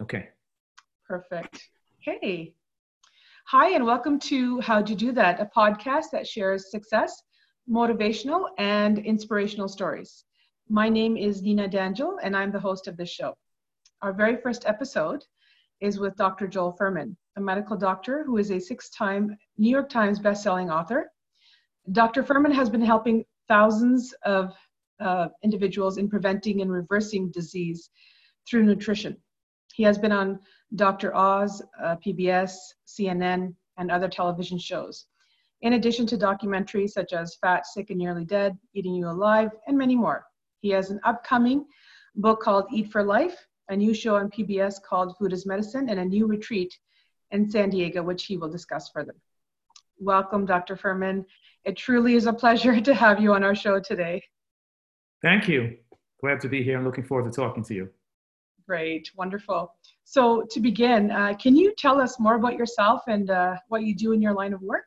Okay. Perfect. Hey. Hi, and welcome to How'd You Do That, a podcast that shares success, motivational, and inspirational stories. My name is Nina D'Angelo, and I'm the host of this show. Our very first episode is with Dr. Joel Fuhrman, a medical doctor who is a six time New York Times bestselling author. Dr. Fuhrman has been helping thousands of uh, individuals in preventing and reversing disease through nutrition. He has been on Dr. Oz, uh, PBS, CNN, and other television shows, in addition to documentaries such as Fat, Sick, and Nearly Dead, Eating You Alive, and many more. He has an upcoming book called Eat for Life, a new show on PBS called Food is Medicine, and a new retreat in San Diego, which he will discuss further. Welcome, Dr. Fuhrman. It truly is a pleasure to have you on our show today. Thank you. Glad to be here and looking forward to talking to you. Great, wonderful. So, to begin, uh, can you tell us more about yourself and uh, what you do in your line of work?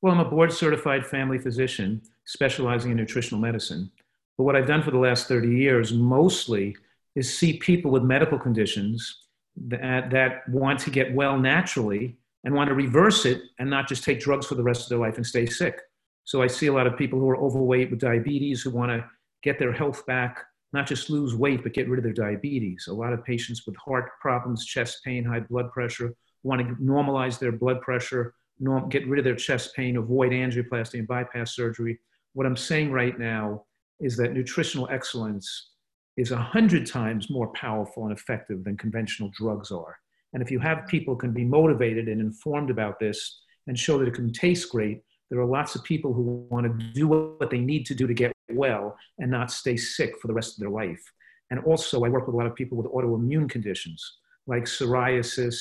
Well, I'm a board certified family physician specializing in nutritional medicine. But what I've done for the last 30 years mostly is see people with medical conditions that, that want to get well naturally and want to reverse it and not just take drugs for the rest of their life and stay sick. So I see a lot of people who are overweight with diabetes who want to get their health back, not just lose weight, but get rid of their diabetes. A lot of patients with heart problems, chest pain, high blood pressure, want to normalize their blood pressure, norm, get rid of their chest pain, avoid angioplasty and bypass surgery. What I'm saying right now is that nutritional excellence is a hundred times more powerful and effective than conventional drugs are. And if you have people can be motivated and informed about this and show that it can taste great, there are lots of people who want to do what they need to do to get well and not stay sick for the rest of their life. And also, I work with a lot of people with autoimmune conditions like psoriasis,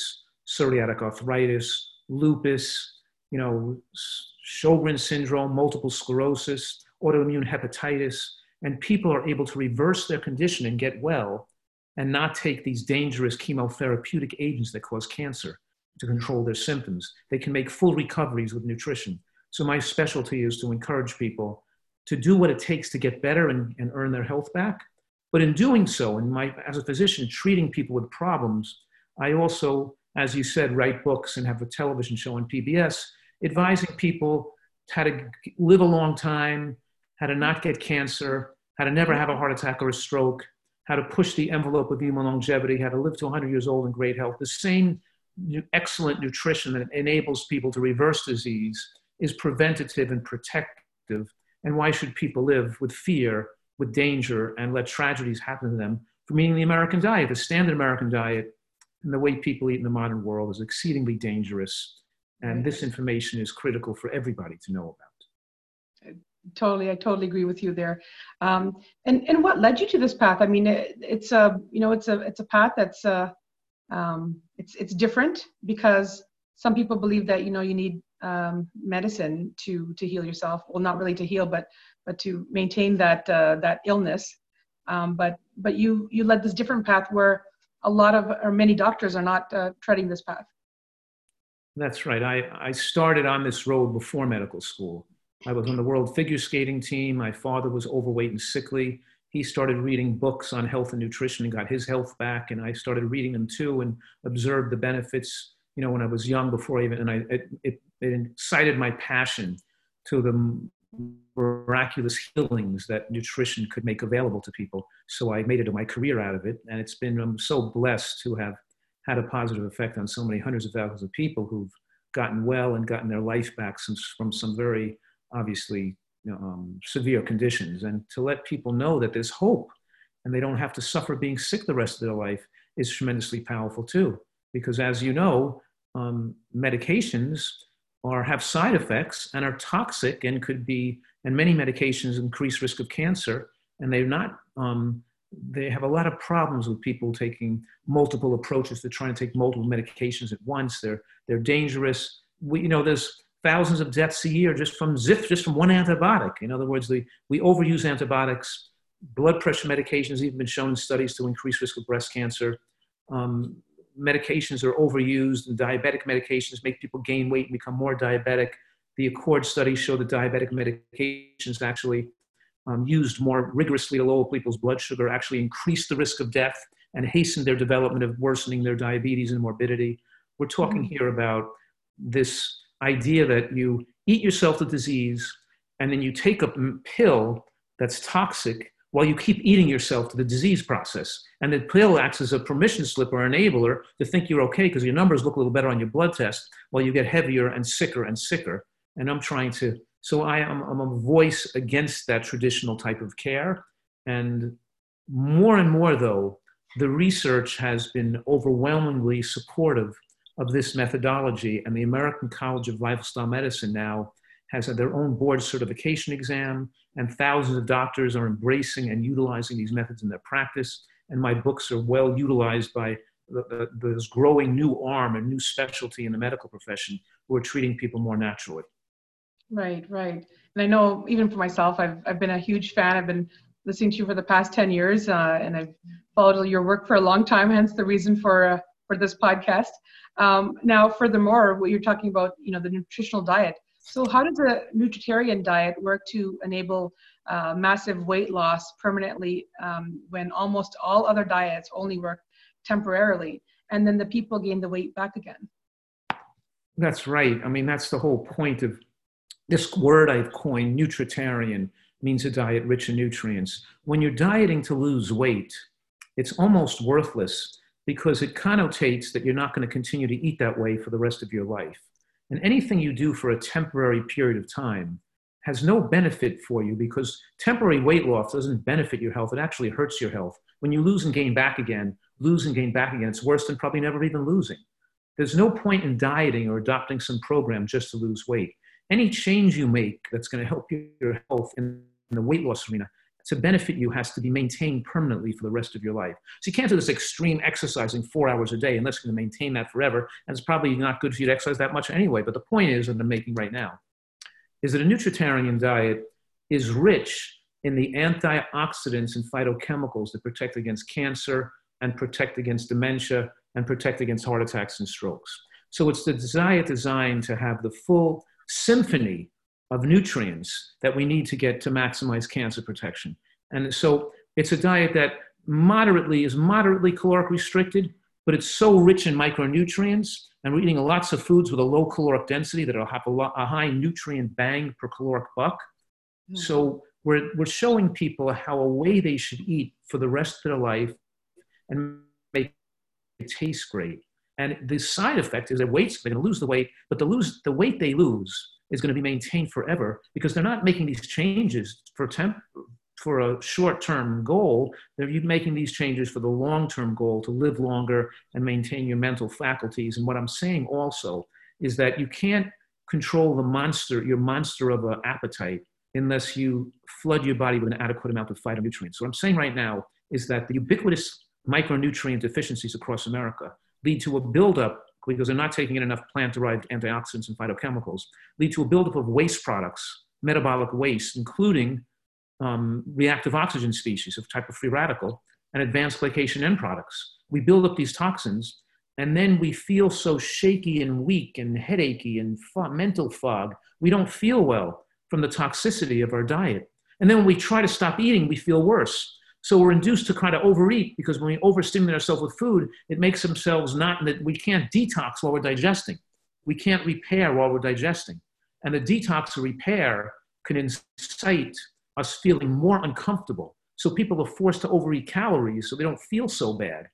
psoriatic arthritis, lupus, you know, Sjogren syndrome, multiple sclerosis, autoimmune hepatitis, and people are able to reverse their condition and get well and not take these dangerous chemotherapeutic agents that cause cancer to control their symptoms. They can make full recoveries with nutrition. So, my specialty is to encourage people to do what it takes to get better and, and earn their health back. But in doing so, and my, as a physician treating people with problems, I also, as you said, write books and have a television show on PBS advising people how to live a long time, how to not get cancer, how to never have a heart attack or a stroke, how to push the envelope of human longevity, how to live to 100 years old in great health. The same excellent nutrition that enables people to reverse disease is preventative and protective. And why should people live with fear, with danger, and let tragedies happen to them from eating the American diet? The standard American diet and the way people eat in the modern world is exceedingly dangerous. And this information is critical for everybody to know about totally i totally agree with you there um, and and what led you to this path i mean it, it's a you know it's a it's a path that's uh um, it's it's different because some people believe that you know you need um, medicine to to heal yourself well not really to heal but but to maintain that uh, that illness um, but but you you led this different path where a lot of or many doctors are not uh, treading this path that's right i i started on this road before medical school I was on the world figure skating team. My father was overweight and sickly. He started reading books on health and nutrition and got his health back. And I started reading them too and observed the benefits, you know, when I was young before I even, and I, it, it, it incited my passion to the miraculous healings that nutrition could make available to people. So I made it my career out of it. And it's been, I'm so blessed to have had a positive effect on so many hundreds of thousands of people who've gotten well and gotten their life back since, from some very obviously um, severe conditions and to let people know that there's hope and they don't have to suffer being sick the rest of their life is tremendously powerful too because as you know um, medications are have side effects and are toxic and could be and many medications increase risk of cancer and they're not um, they have a lot of problems with people taking multiple approaches to trying to take multiple medications at once they're they're dangerous we, you know there's thousands of deaths a year just from ZIF, just from one antibiotic. In other words, the, we overuse antibiotics. Blood pressure medications even been shown in studies to increase risk of breast cancer. Um, medications are overused, and diabetic medications make people gain weight and become more diabetic. The Accord studies show that diabetic medications actually um, used more rigorously to lower people's blood sugar actually increase the risk of death and hasten their development of worsening their diabetes and morbidity. We're talking Mm-hmm. here about this idea that you eat yourself the disease and then you take a pill that's toxic while you keep eating yourself to the disease process. And the pill acts as a permission slip or enabler to think you're okay because your numbers look a little better on your blood test while you get heavier and sicker and sicker. And I'm trying to, so I am I'm a voice against that traditional type of care. And more and more, though, the research has been overwhelmingly supportive of this methodology. And the American College of Lifestyle Medicine now has their own board certification exam, and thousands of doctors are embracing and utilizing these methods in their practice. And my books are well utilized by the, the, this growing new arm and new specialty in the medical profession who are treating people more naturally. Right, right. And I know even for myself, I've, I've been a huge fan. I've been listening to you for the past 10 years uh, and I've followed your work for a long time, hence the reason for, uh, for this podcast. Um, now, furthermore, what you're talking about, you know, the nutritional diet. So how does a nutritarian diet work to enable uh, massive weight loss permanently um, when almost all other diets only work temporarily and then the people gain the weight back again? That's right. I mean, that's the whole point of this word I've coined, nutritarian, means a diet rich in nutrients. When you're dieting to lose weight, it's almost worthless because it connotates that you're not going to continue to eat that way for the rest of your life. And anything you do for a temporary period of time has no benefit for you because temporary weight loss doesn't benefit your health. It actually hurts your health. When you lose and gain back again, lose and gain back again, it's worse than probably never even losing. There's no point in dieting or adopting some program just to lose weight. Any change you make that's going to help your health in the weight loss arena to benefit you has to be maintained permanently for the rest of your life. So you can't do this extreme exercising four hours a day unless you're going to maintain that forever. And it's probably not good for you to exercise that much anyway. But the point is, that I'm making right now, is that a nutritarian diet is rich in the antioxidants and phytochemicals that protect against cancer and protect against dementia and protect against heart attacks and strokes. So it's the diet designed to have the full symphony of nutrients that we need to get to maximize cancer protection. And so it's a diet that moderately is moderately caloric restricted, but it's so rich in micronutrients. And we're eating lots of foods with a low caloric density that will have a, lot, a high nutrient bang per caloric buck. Mm-hmm. So we're, we're showing people how a way they should eat for the rest of their life and make it taste great. And the side effect is that weight, they're going to lose the weight, but the, lose, the weight they lose is going to be maintained forever because they're not making these changes for temp for a short-term goal. They're making these changes for the long-term goal to live longer and maintain your mental faculties. And what i'm saying also is that you can't control the monster your monster of an appetite unless you flood your body with an adequate amount of phytonutrients. So what i'm saying right now is that the ubiquitous micronutrient deficiencies across america lead to a buildup because they're not taking in enough plant-derived antioxidants and phytochemicals, lead to a buildup of waste products, metabolic waste, including um, reactive oxygen species of type of free radical and advanced glycation end products. We build up these toxins, and then we feel so shaky and weak and headachy and fog, mental fog. We don't feel well from the toxicity of our diet. And then when we try to stop eating, we feel worse. So we're induced to kind of overeat because when we overstimulate ourselves with food, it makes themselves not that we can't detox while we're digesting. We can't repair while we're digesting. And the detox or repair can incite us feeling more uncomfortable. So people are forced to overeat calories so they don't feel so bad.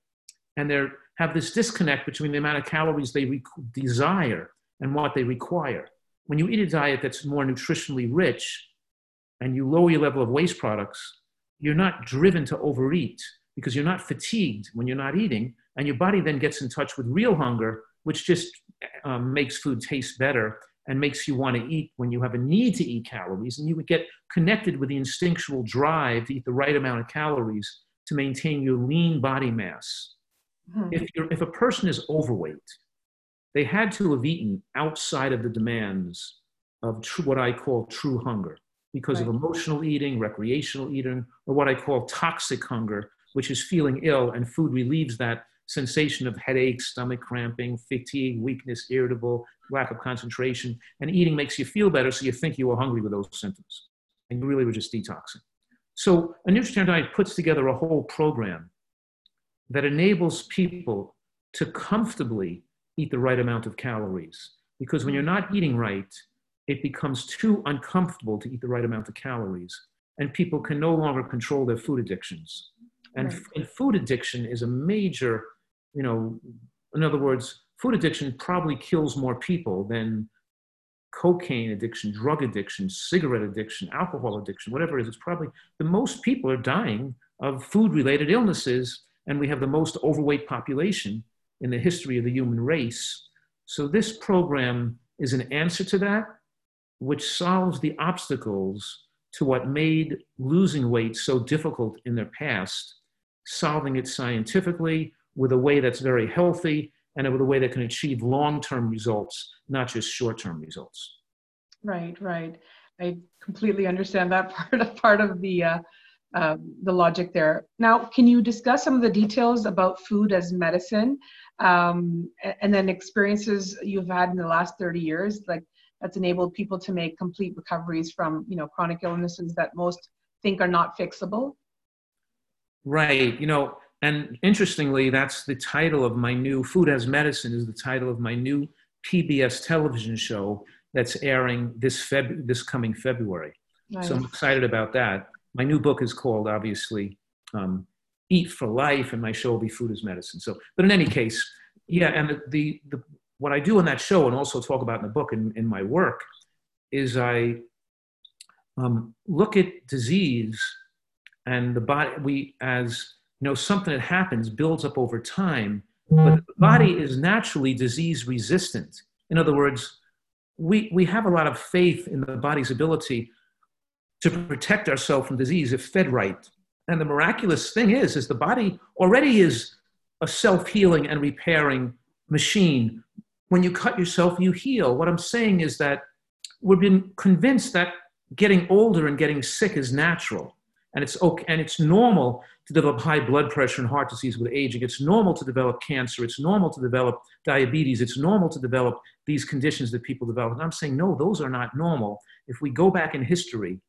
And they have this disconnect between the amount of calories they re- desire and what they require. When you eat a diet that's more nutritionally rich and you lower your level of waste products, you're not driven to overeat because you're not fatigued when you're not eating. And your body then gets in touch with real hunger, which just um, makes food taste better and makes you want to eat when you have a need to eat calories. And you would get connected with the instinctual drive to eat the right amount of calories to maintain your lean body mass. Mm-hmm. If, if a person is overweight, they had to have eaten outside of the demands of true, what I call true hunger because right. of emotional eating, recreational eating, or what I call toxic hunger, which is feeling ill, and food relieves that sensation of headache, stomach cramping, fatigue, weakness, irritable, lack of concentration. And eating makes you feel better, so you think you were hungry with those symptoms. And you really were just detoxing. So a nutrition diet puts together a whole program that enables people to comfortably eat the right amount of calories. Because when you're not eating right, it becomes too uncomfortable to eat the right amount of calories. And people can no longer control their food addictions. And, right. and food addiction is a major, you know, in other words, food addiction probably kills more people than cocaine addiction, drug addiction, cigarette addiction, alcohol addiction, whatever it is. It's probably the most people are dying of food related illnesses, and we have the most overweight population in the history of the human race. So, this program is an answer to that, which solves the obstacles to what made losing weight so difficult in their past, solving it scientifically with a way that's very healthy and with a way that can achieve long term results, not just short term results. Right, right. I completely understand that part of part of the uh, uh, the logic there. Now, can you discuss some of the details about food as medicine, um, and then experiences you've had in the last thirty years, like that's enabled people to make complete recoveries from you know chronic illnesses that most think are not fixable? Right. You know, and interestingly, that's the title of my new Food as Medicine is the title of my new PBS television show that's airing this Feb this coming February. Nice. So I'm excited about that. My new book is called obviously um, Eat for Life, and my show will be Food as Medicine. So, but in any case, yeah, and the, the, the what I do in that show and also talk about in the book and in my work is I um, look at disease and the body we as you know, something that happens builds up over time, but the body is naturally disease resistant. In other words, we, we have a lot of faith in the body's ability to protect ourselves from disease if fed right. And the miraculous thing is, is the body already is a self-healing and repairing machine. When you cut yourself, you heal. What I'm saying is that we've been convinced that getting older and getting sick is natural and it's okay and it's normal to develop high blood pressure and heart disease with aging. It's normal to develop cancer. It's normal to develop diabetes. It's normal to develop these conditions that people develop. And i'm saying no those are not normal. If we go back in history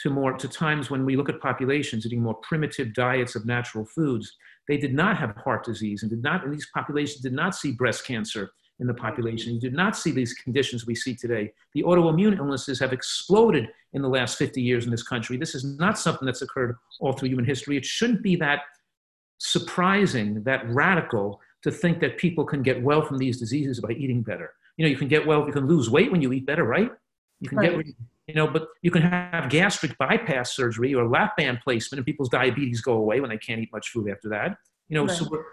to more to times when we look at populations eating more primitive diets of natural foods they did not have heart disease and did not and these populations did not see breast cancer in the mm-hmm. population. You did not see these conditions we see today. The autoimmune illnesses have exploded in the last 50 years in this country. This is not something that's occurred all through human history. It shouldn't be that surprising, that radical to think that people can get well from these diseases by eating better. You know, you can get well, you can lose weight when you eat better, right? You can right. get, you know, but you can have gastric bypass surgery or lap band placement and people's diabetes go away when they can't eat much food after that. You know, right. so,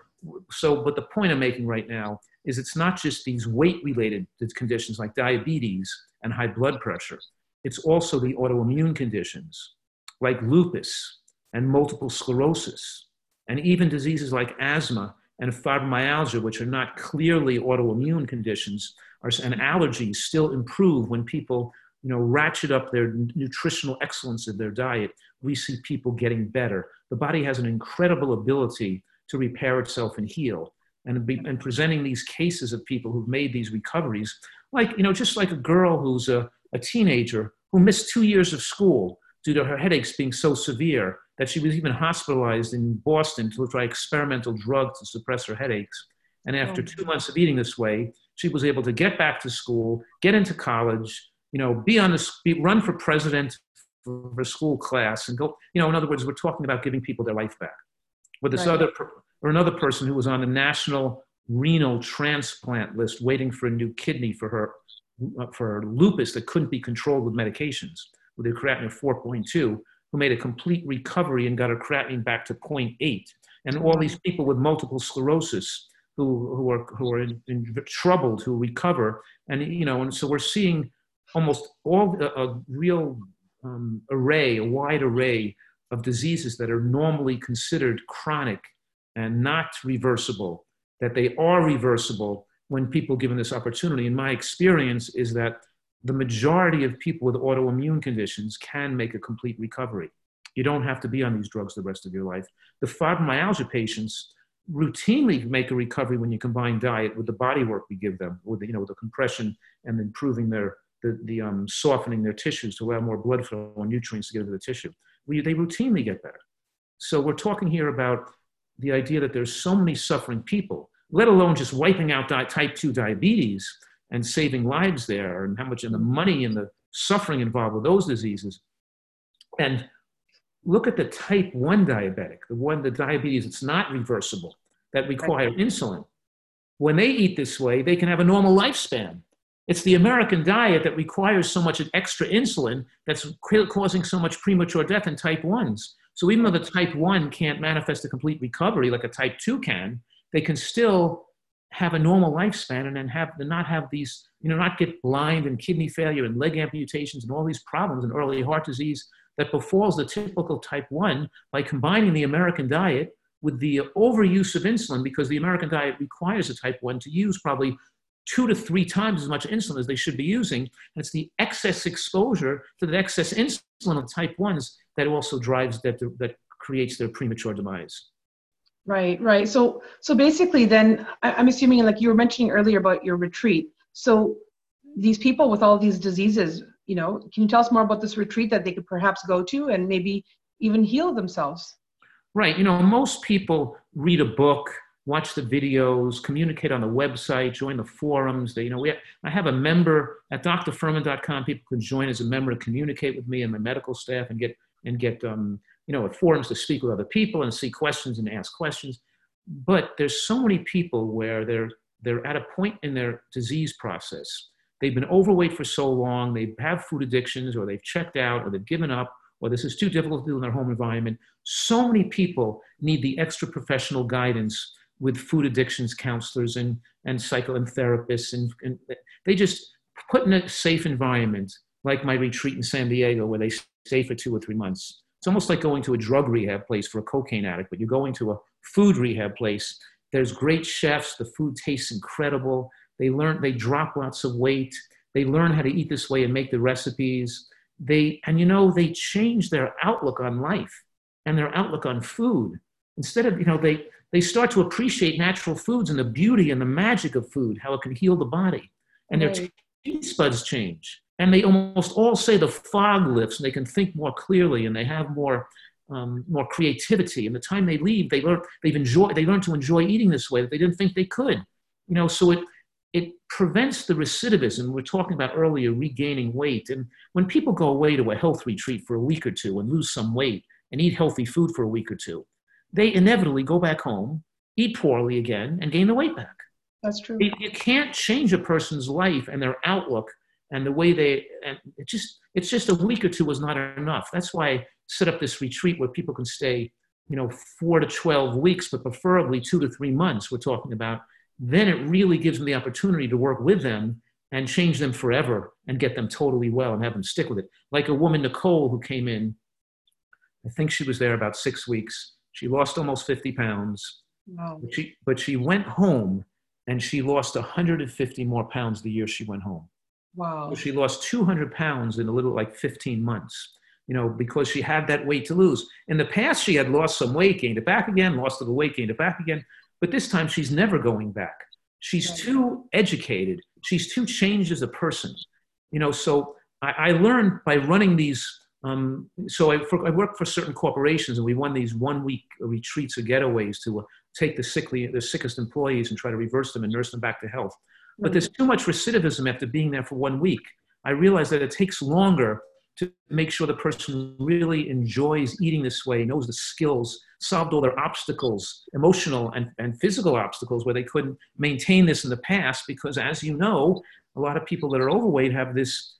so, but the point I'm making right now is it's not just these weight related conditions like diabetes and high blood pressure, it's also the autoimmune conditions like lupus and multiple sclerosis, and even diseases like asthma and fibromyalgia, which are not clearly autoimmune conditions, are, and allergies still improve when people you know, ratchet up their nutritional excellence of their diet. We see people getting better. The body has an incredible ability to repair itself and heal and, be, and presenting these cases of people who've made these recoveries, like, you know, just like a girl who's a, a teenager who missed two years of school due to her headaches being so severe that she was even hospitalized in Boston to try experimental drugs to suppress her headaches. And after oh. two months of eating this way, she was able to get back to school, get into college, you know, be on the be, run for president for, for school class, and go. You know, in other words, we're talking about giving people their life back. With this right. other or another person who was on the national renal transplant list waiting for a new kidney for her uh, for lupus that couldn't be controlled with medications with a creatinine of 4.2 who made a complete recovery and got her creatinine back to 0.8 and all these people with multiple sclerosis who, who are, who are in, in troubled who recover. And you know and so we're seeing almost all a, a real um, array a wide array of diseases that are normally considered chronic and not reversible, that they are reversible when people given this opportunity. And my experience is that the majority of people with autoimmune conditions can make a complete recovery. You don't have to be on these drugs the rest of your life. The fibromyalgia patients routinely make a recovery when you combine diet with the body work we give them, with the, you know, the compression and improving their the, the um, softening their tissues to allow more blood flow and nutrients to get into the tissue. We, they routinely get better. So we're talking here about the idea that there's so many suffering people, let alone just wiping out type 2 diabetes and saving lives there, and how much and the money and the suffering involved with those diseases. And look at the type 1 diabetic, the one, the diabetes that's not reversible, that require right. insulin. When they eat this way, they can have a normal lifespan. It's the American diet that requires so much extra insulin that's causing so much premature death in type 1s. So even though the mm-hmm. type 1 can't manifest a complete recovery like a type 2 can, they can still have a normal lifespan and then have not have these, you know, not get blind and kidney failure and leg amputations and all these problems and early heart disease that befalls the typical type 1 by combining the American diet with the overuse of insulin because the American diet requires a type 1 to use probably two to three times as much insulin as they should be using. And it's the excess exposure to the excess insulin of type 1s that also drives that, that creates their premature demise. Right, right. So, so basically, then I'm assuming, like you were mentioning earlier about your retreat. So, these people with all these diseases, you know, can you tell us more about this retreat that they could perhaps go to and maybe even heal themselves? Right. You know, most people read a book, watch the videos, communicate on the website, join the forums. They, you know, we have, I have a member at drfuhrman.com. People can join as a member to communicate with me and my medical staff and get and get um, you know, at forums to speak with other people and see questions and ask questions. But there's so many people where they're they're at a point in their disease process. They've been overweight for so long, they have food addictions, or they've checked out, or they've given up, or this is too difficult to do in their home environment. So many people need the extra professional guidance with food addictions counselors and, and psycho and therapists. And, and they just put in a safe environment, like my retreat in San Diego, where they stay for two or three months it's almost like going to a drug rehab place for a cocaine addict, but you're going to a food rehab place. There's great chefs. The food tastes incredible. They learn, they drop lots of weight. They learn how to eat this way and make the recipes. They, and you know, they change their outlook on life and their outlook on food. Instead of, you know, they, they start to appreciate natural foods and the beauty and the magic of food, how it can heal the body. And their taste buds change and they almost all say the fog lifts and they can think more clearly and they have more um, more creativity. And the time they leave they learn they've enjoyed they learn to enjoy eating this way that they didn't think they could. You know so it it prevents the recidivism we are talking about earlier regaining weight. And when people go away to a health retreat for a week or two and lose some weight and eat healthy food for a week or two they inevitably go back home eat poorly again and gain the weight back. That's true. You can't change a person's life and their outlook and the way they and it just it's just a week or two was not enough. That's why i set up this retreat where people can stay you know four to 12 weeks but preferably two to three months we're talking about. Then it really gives them the opportunity to work with them and change them forever and get them totally well and have them stick with it. Like a woman nicole who came in i think she was there about six weeks. She lost almost 50 pounds. Wow. but, she, but she went home and she lost 150 more pounds the year she went home Wow. So she lost 200 pounds in a little like 15 months, you know, because she had that weight to lose. In the past, she had lost some weight, gained it back again, lost a little weight, gained it back again. But this time, she's never going back. She's right. too educated. She's too changed as a person, you know. So I, I learned by running these. Um, so I, for, I worked for certain corporations, and we won these one-week retreats or getaways to uh, take the sickly, the sickest employees, and try to reverse them and nurse them back to health. But there's too much recidivism after being there for one week. I realize that it takes longer to make sure the person really enjoys eating this way, knows the skills, solved all their obstacles, emotional and, and physical obstacles where they couldn't maintain this in the past. Because as you know, a lot of people that are overweight have this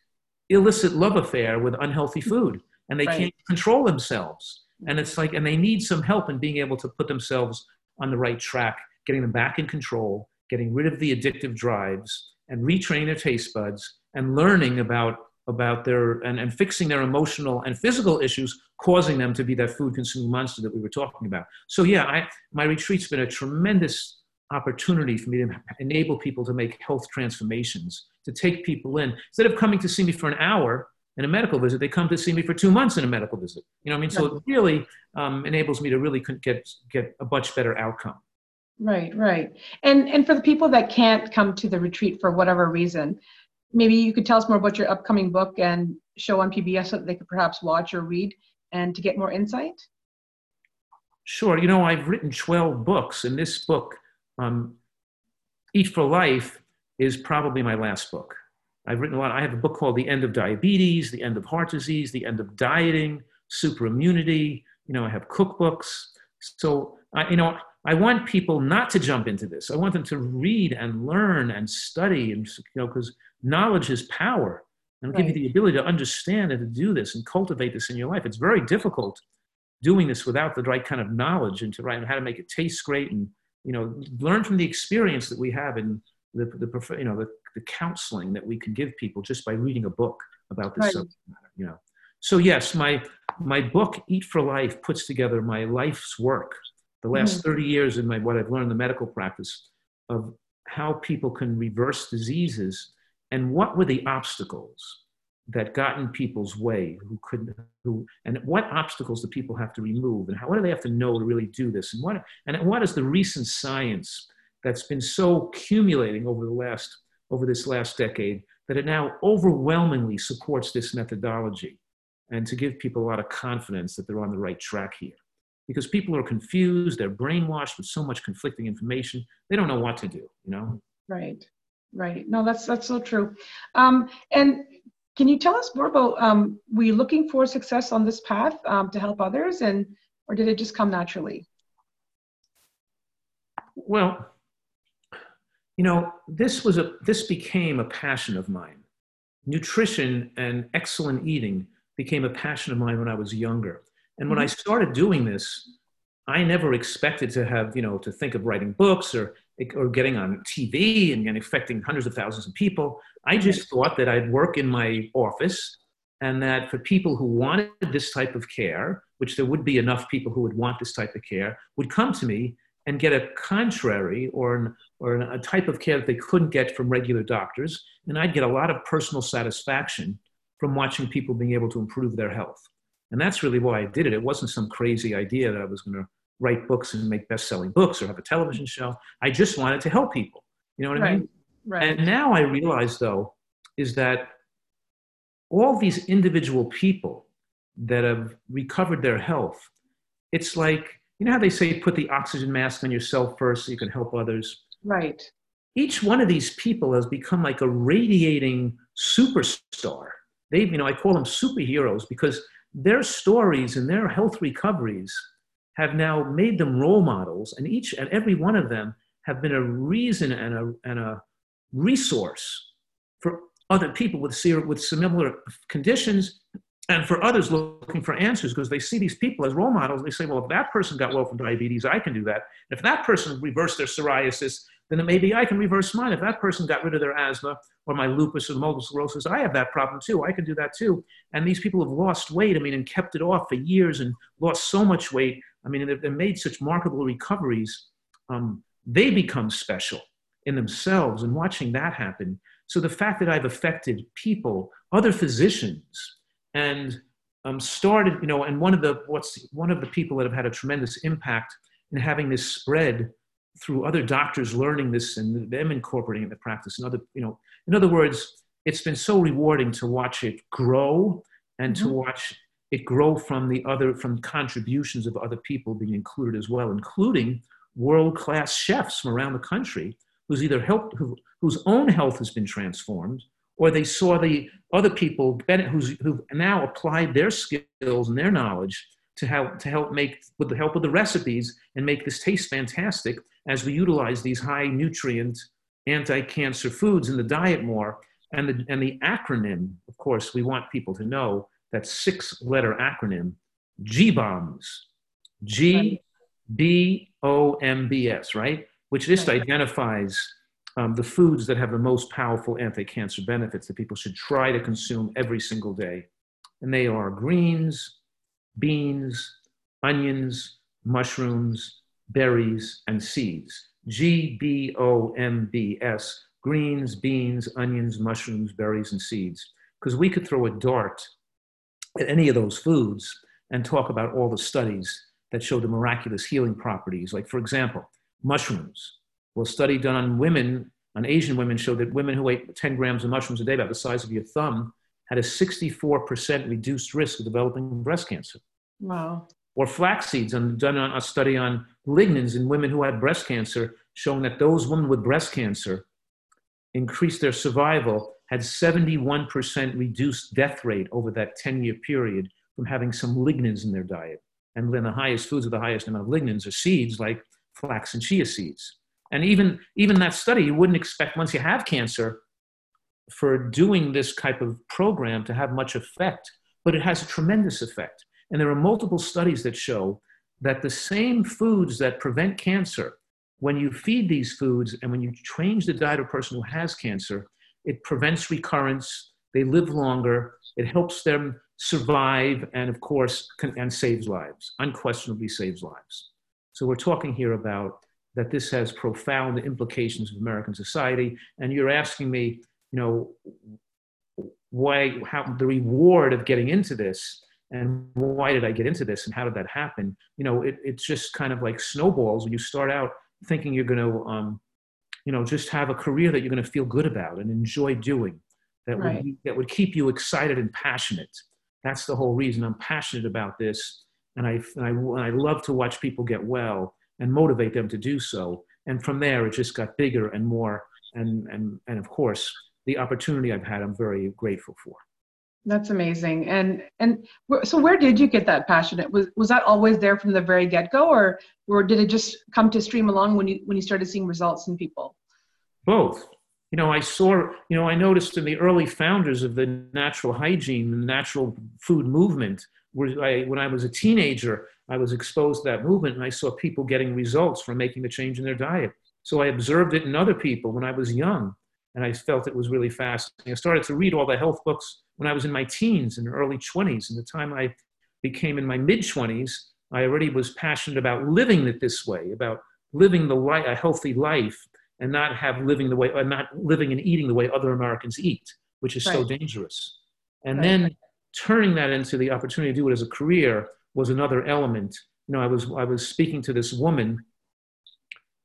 illicit love affair with unhealthy food and they right. can't control themselves. Mm-hmm. And it's like, and they need some help in being able to put themselves on the right track, getting them back in control getting rid of the addictive drives and retraining their taste buds and learning about about their and, and fixing their emotional and physical issues causing them to be that food consuming monster that we were talking about. So yeah I, my retreat's been a tremendous opportunity for me to enable people to make health transformations to take people in. Instead of coming to see me for an hour in a medical visit they come to see me for two months in a medical visit. You know what i mean? So it really um, enables me to really get get a much better outcome Right, right. And and for the people that can't come to the retreat for whatever reason, maybe you could tell us more about your upcoming book and show on PBS so that they could perhaps watch or read and to get more insight. Sure. You know, I've written 12 books, and this book, um, Eat for Life, is probably my last book. I've written a lot. I have a book called The End of Diabetes, The End of Heart Disease, The End of Dieting, Super Immunity. You know, I have cookbooks. So, I, you know, I want people not to jump into this. I want them to read and learn and study, and you know, because knowledge is power, and right. give you the ability to understand and to do this and cultivate this in your life. It's very difficult doing this without the right kind of knowledge and to write how to make it taste great and you know learn from the experience that we have in the, the you know the, the counseling that we can give people just by reading a book about this right. subject matter you know so yes my my book eat for life puts together my life's work the last mm-hmm. 30 years in my what i've learned in the medical practice of how people can reverse diseases and what were the obstacles that got in people's way who couldn't who and what obstacles do people have to remove and how what do they have to know to really do this and what and what is the recent science that's been so accumulating over the last over this last decade that it now overwhelmingly supports this methodology and to give people a lot of confidence that they're on the right track here because people are confused they're brainwashed with so much conflicting information they don't know what to do you know right right no that's that's so true um, and can you tell us more about, um, were you looking for success on this path um, to help others and, or did it just come naturally? Well, you know, this was a, this became a passion of mine. Nutrition and excellent eating became a passion of mine when I was younger. And when mm-hmm. I started doing this, I never expected to have, you know, to think of writing books or or getting on TV and, and affecting hundreds of thousands of people. I just thought that I'd work in my office and that for people who wanted this type of care, which there would be enough people who would want this type of care, would come to me and get a contrary or, an, or a type of care that they couldn't get from regular doctors. And I'd get a lot of personal satisfaction from watching people being able to improve their health. And that's really why I did it. It wasn't some crazy idea that I was going to write books and make best-selling books or have a television show. I just wanted to help people. You know what right. I mean? Right. And now I realize, though, is that all these individual people that have recovered their health, it's like, you know how they say put the oxygen mask on yourself first so you can help others? Right. Each one of these people has become like a radiating superstar. They, you know, I call them superheroes because their stories and their health recoveries have now made them role models, and each and every one of them have been a reason and a, and a resource for other people with, with similar conditions and for others looking for answers because they see these people as role models. They say, well, if that person got well from diabetes, I can do that. If that person reversed their psoriasis, then maybe I can reverse mine. If that person got rid of their asthma or my lupus or multiple sclerosis, I have that problem too. I can do that too. And these people have lost weight, I mean, and kept it off for years and lost so much weight I mean, they've, made such remarkable recoveries. Um, they become special in themselves, and watching that happen. So the fact that I've affected people, other physicians, and um, started, you know, and one of the what's one of the people that have had a tremendous impact in having this spread through other doctors learning this and them incorporating it in the practice and other, you know, in other words, it's been so rewarding to watch it grow and mm-hmm. to watch it grow from the other from contributions of other people being included as well including world-class chefs from around the country who's either helped who, whose own health has been transformed or they saw the other people who's, who've now applied their skills and their knowledge to help to help make with the help of the recipes and make this taste fantastic as we utilize these high nutrient anti-cancer foods in the diet more and the and the acronym of course we want people to know that six letter acronym, G bombs G B O M B S, right? Which just identifies um, the foods that have the most powerful anti cancer benefits that people should try to consume every single day. And they are greens, beans, onions, mushrooms, berries, and seeds. G B O M B S, greens, beans, onions, mushrooms, berries, and seeds. Because we could throw a dart at any of those foods and talk about all the studies that show the miraculous healing properties. Like, for example, mushrooms. Well, a study done on women, on Asian women, showed that women who ate 10 grams of mushrooms a day, about the size of your thumb, had a 64% reduced risk of developing breast cancer. Wow. Or flax seeds, and done a study on lignans in women who had breast cancer, showing that those women with breast cancer increased their survival, had 71% reduced death rate over that 10 year period from having some lignans in their diet. And then the highest foods with the highest amount of lignans are seeds like flax and chia seeds. And even, even that study, you wouldn't expect once you have cancer for doing this type of program to have much effect, but it has a tremendous effect. And there are multiple studies that show that the same foods that prevent cancer, when you feed these foods and when you change the diet of a person who has cancer, it prevents recurrence, they live longer, it helps them survive, and of course, can, and saves lives, unquestionably saves lives. So we're talking here about that this has profound implications of American society. And you're asking me, you know, why, how the reward of getting into this and why did I get into this and how did that happen? You know, it, it's just kind of like snowballs when you start out thinking you're going to, um, you know, just have a career that you're going to feel good about and enjoy doing that, right. would, that would keep you excited and passionate. That's the whole reason I'm passionate about this. And I, and I, and I love to watch people get well and motivate them to do so. And from there, it just got bigger and more. And, and, and of course, the opportunity I've had, I'm very grateful for. That's amazing. And and so, where did you get that passion? It Was was that always there from the very get go, or or did it just come to stream along when you when you started seeing results in people? Both. You know, I saw. You know, I noticed in the early founders of the natural hygiene, the natural food movement, where I, when I was a teenager, I was exposed to that movement, and I saw people getting results from making the change in their diet. So I observed it in other people when I was young and I felt it was really fascinating. I started to read all the health books when I was in my teens and early 20s. And the time I became in my mid 20s, I already was passionate about living it this way, about living the li- a healthy life and not have living the way, or not living and eating the way other Americans eat, which is right. so dangerous. And right. then turning that into the opportunity to do it as a career was another element. You know, I was I was speaking to this woman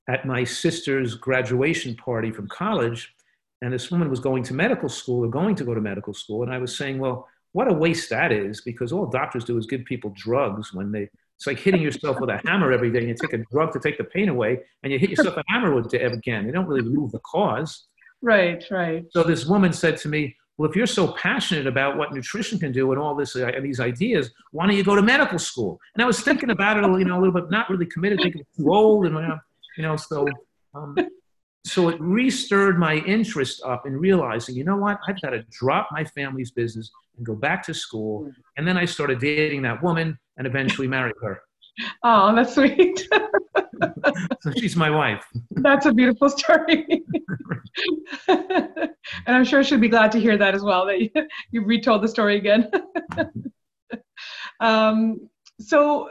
at my sister's graduation party from college, and this woman was going to medical school or going to go to medical school. And I was saying, well, what a waste that is because all doctors do is give people drugs when they, it's like hitting yourself with a hammer every day. And you take a drug to take the pain away and you hit yourself a hammer with it again. They don't really remove the cause. Right, right. So this woman said to me, well, if you're so passionate about what nutrition can do and all this, uh, these ideas, why don't you go to medical school? And I was thinking about it, you know, a little bit, not really committed, thinking too old, and you know, so um, so it restirred my interest up in realizing, you know what, I've got to drop my family's business and go back to school. And then I started dating that woman and eventually married her. Oh, that's sweet. so she's my wife. That's a beautiful story. and I'm sure she'll be glad to hear that as well, that you, you retold the story again. um, so,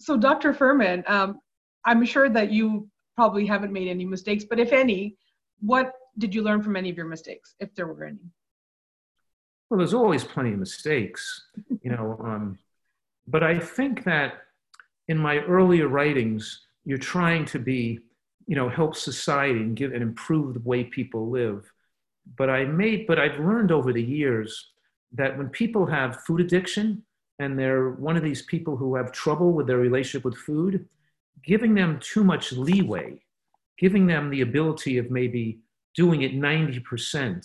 so Dr. Fuhrman, um, I'm sure that you probably haven't made any mistakes, but if any, what did you learn from any of your mistakes, if there were any? Well, there's always plenty of mistakes, you know. Um, but I think that in my earlier writings, you're trying to be, you know, help society and give and improve the way people live. But I made, but I've learned over the years that when people have food addiction and they're one of these people who have trouble with their relationship with food, giving them too much leeway, giving them the ability of maybe doing it 90%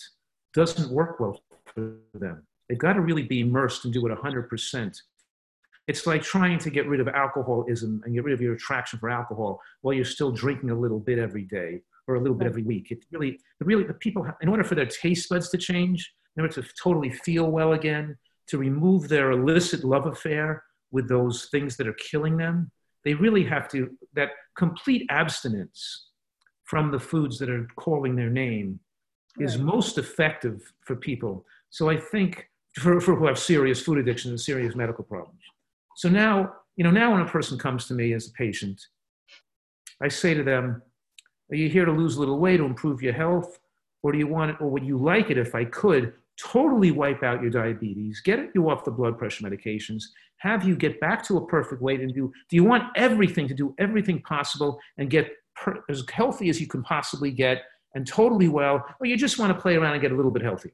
doesn't work well for them. They've got to really be immersed and do it 100%. It's like trying to get rid of alcoholism and get rid of your attraction for alcohol while you're still drinking a little bit every day or a little bit every week. It really, really, the people, in order for their taste buds to change, in order to totally feel well again, to remove their illicit love affair with those things that are killing them, they really have to, that complete abstinence from the foods that are calling their name is most effective for people. So I think for, for who have serious food addiction and serious medical problems. So now, you know, now when a person comes to me as a patient, I say to them, are you here to lose a little weight to improve your health? Or do you want it, or would you like it if I could totally wipe out your diabetes, get you off the blood pressure medications, have you get back to a perfect weight, and do do you want everything to do everything possible and get per, as healthy as you can possibly get and totally well, or you just want to play around and get a little bit healthier?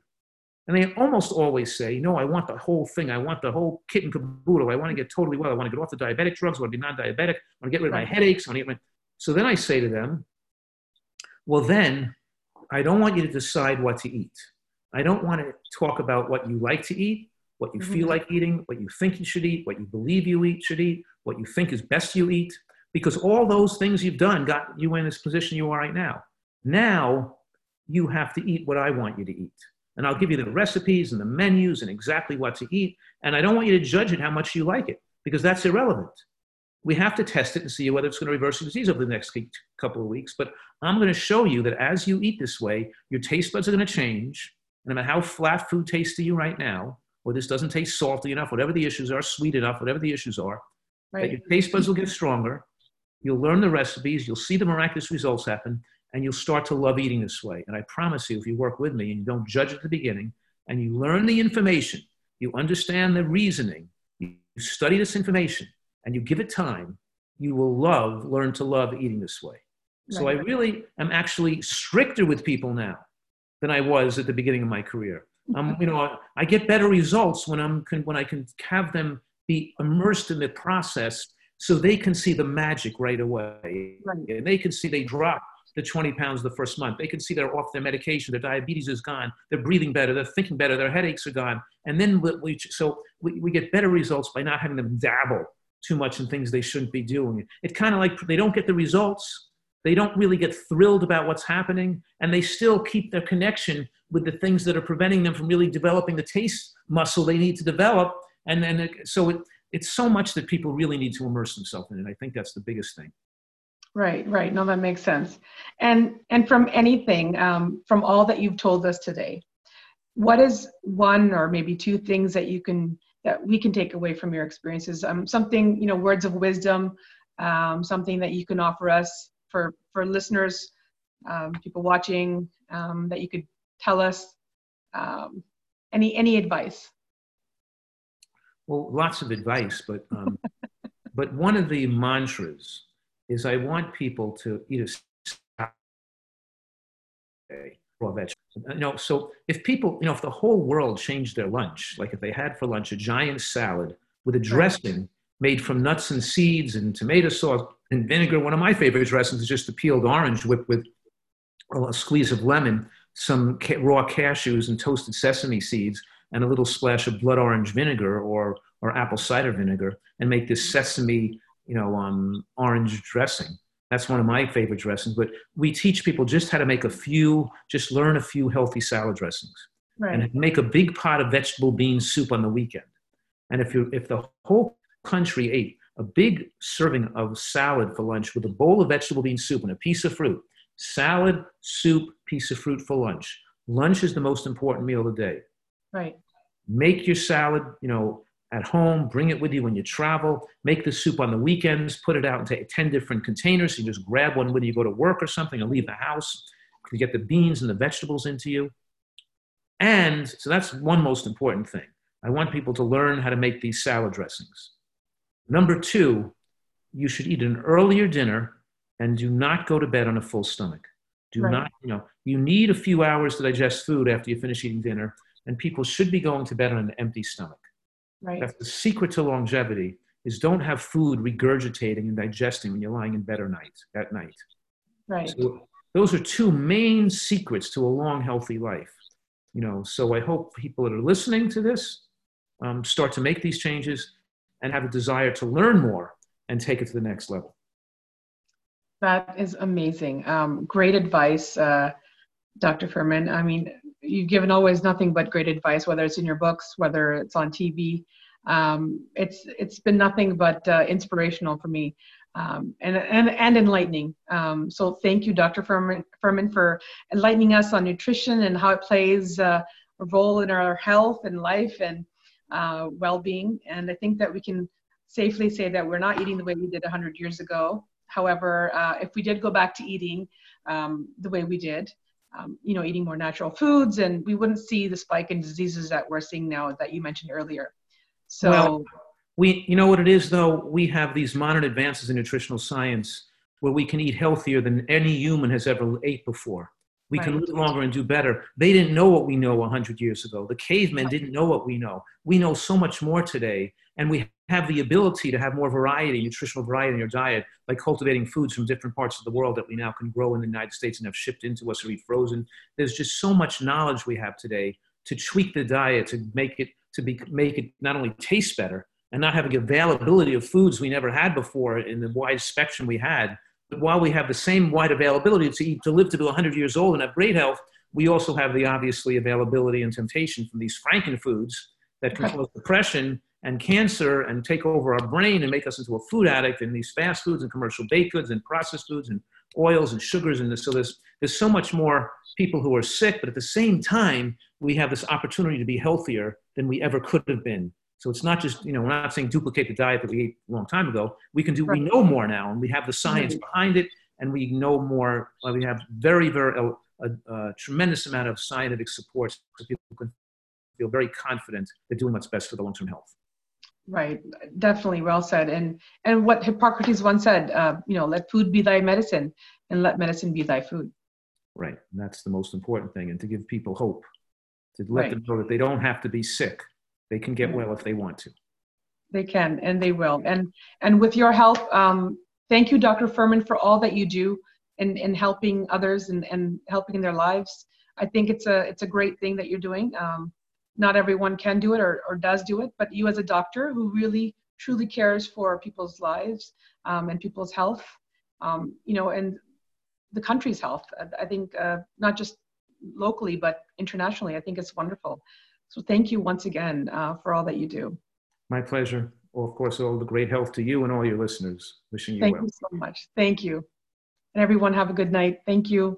And they almost always say, no, I want the whole thing. I want the whole kit and caboodle. I want to get totally well. I want to get off the diabetic drugs. I want to be non-diabetic. I want to get rid of my headaches. I want to get my... So then I say to them, well, then I don't want you to decide what to eat. I don't want to talk about what you like to eat, what you mm-hmm. feel like eating, what you think you should eat, what you believe you eat should eat, what you think is best you eat, because all those things you've done got you in this position you are right now. Now you have to eat what I want you to eat. And I'll give you the recipes and the menus and exactly what to eat. And I don't want you to judge it how much you like it, because that's irrelevant. We have to test it and see whether it's going to reverse the disease over the next couple of weeks. But I'm going to show you that as you eat this way, your taste buds are going to change. No matter how flat food tastes to you right now, or this doesn't taste salty enough, whatever the issues are, sweet enough, whatever the issues are, right. that your taste buds will get stronger. You'll learn the recipes, you'll see the miraculous results happen, and you'll start to love eating this way. And I promise you, if you work with me and you don't judge at the beginning, and you learn the information, you understand the reasoning, you study this information, and you give it time, you will love, learn to love eating this way. Right. So I really am actually stricter with people now than I was at the beginning of my career. Um, you know, I get better results when I'm when I can have them be immersed in the process, so they can see the magic right away, right. and they can see they drop the 20 pounds the first month. They can see they're off their medication, their diabetes is gone, they're breathing better, they're thinking better, their headaches are gone, and then we, so we, we get better results by not having them dabble too much in things they shouldn't be doing. It's kind of like they don't get the results they don't really get thrilled about what's happening, and they still keep their connection with the things that are preventing them from really developing the taste muscle they need to develop. And then, so it, it's so much that people really need to immerse themselves in it. I think that's the biggest thing. Right, right. No, that makes sense. And and from anything, um, from all that you've told us today, what is one or maybe two things that you can that we can take away from your experiences? Um, something you know, words of wisdom, um, something that you can offer us for for listeners, um, people watching, um, that you could tell us? Um, any any advice? Well, lots of advice, but um, but one of the mantras is I want people to eat a raw vegetables. You know, so if people, you know, if the whole world changed their lunch, like if they had for lunch a giant salad with a dressing made from nuts and seeds and tomato sauce, and vinegar, one of my favorite dressings is just a peeled orange whipped with a squeeze of lemon, some ca- raw cashews and toasted sesame seeds, and a little splash of blood orange vinegar or, or apple cider vinegar, and make this sesame, you know, um, orange dressing. That's one of my favorite dressings. But we teach people just how to make a few, just learn a few healthy salad dressings, right. and make a big pot of vegetable bean soup on the weekend. And if you if the whole country ate a big serving of salad for lunch with a bowl of vegetable bean soup and a piece of fruit. Salad, soup, piece of fruit for lunch. Lunch is the most important meal of the day. Right. Make your salad, you know, at home, bring it with you when you travel. Make the soup on the weekends, put it out into 10 different containers. You just grab one whether you go to work or something or leave the house. You get the beans and the vegetables into you. And so that's one most important thing. I want people to learn how to make these salad dressings. Number two, you should eat an earlier dinner and do not go to bed on a full stomach. Do right. not, you know, you need a few hours to digest food after you finish eating dinner, and people should be going to bed on an empty stomach. Right. That's the secret to longevity is don't have food regurgitating and digesting when you're lying in bed or night at night. Right. So those are two main secrets to a long, healthy life. You know, so I hope people that are listening to this um, start to make these changes and have a desire to learn more and take it to the next level. That is amazing. Um, great advice, uh, Dr. Fuhrman. I mean, you've given always nothing but great advice, whether it's in your books, whether it's on TV. Um, it's it's been nothing but uh, inspirational for me um, and, and and enlightening. Um, so thank you, Dr. Furman, Fuhrman, for enlightening us on nutrition and how it plays uh, a role in our health and life and uh, well-being. And I think that we can safely say that we're not eating the way we did 100 years ago. However, uh, if we did go back to eating um, the way we did, um, you know, eating more natural foods, and we wouldn't see the spike in diseases that we're seeing now that you mentioned earlier. So, well, we, you know what it is though, we have these modern advances in nutritional science where we can eat healthier than any human has ever ate before. We can live longer and do better. They didn't know what we know 100 years ago. The cavemen didn't know what we know. We know so much more today, and we have the ability to have more variety, nutritional variety in your diet by cultivating foods from different parts of the world that we now can grow in the United States and have shipped into us or eat frozen. There's just so much knowledge we have today to tweak the diet to make it to be make it not only taste better and not having availability of foods we never had before in the wide spectrum we had. While we have the same wide availability to eat, to live to be 100 years old and have great health, we also have the obviously availability and temptation from these frankenfoods that can cause depression and cancer and take over our brain and make us into a food addict and these fast foods and commercial baked goods and processed foods and oils and sugars and this, so there's, there's so much more people who are sick but at the same time we have this opportunity to be healthier than we ever could have been so it's not just you know we're not saying duplicate the diet that we ate a long time ago we can do we know more now and we have the science Right. behind it and we know more uh, we have very very a, a, a tremendous amount of scientific support so people can feel very confident they're doing what's best for the long-term health Right, definitely well said. And and what Hippocrates once said, uh, you know, let food be thy medicine, and let medicine be thy food. Right. And that's the most important thing. And to give people hope, to let Right. them know that they don't have to be sick. They can get well if they want to. They can, and they will. And and with your help, um, thank you, Dr. Fuhrman, for all that you do in in helping others and and helping in their lives. I think it's a it's a great thing that you're doing. Um, not everyone can do it or, or does do it, but you as a doctor who really truly cares for people's lives um, and people's health, um, you know, and the country's health. I- I think uh, not just locally but internationally. I think it's wonderful. So thank you once again uh, for all that you do. My pleasure. Well, of course, all the great health to you and all your listeners. Wishing you Thank well. you so much. Thank you. And everyone have a good night. Thank you.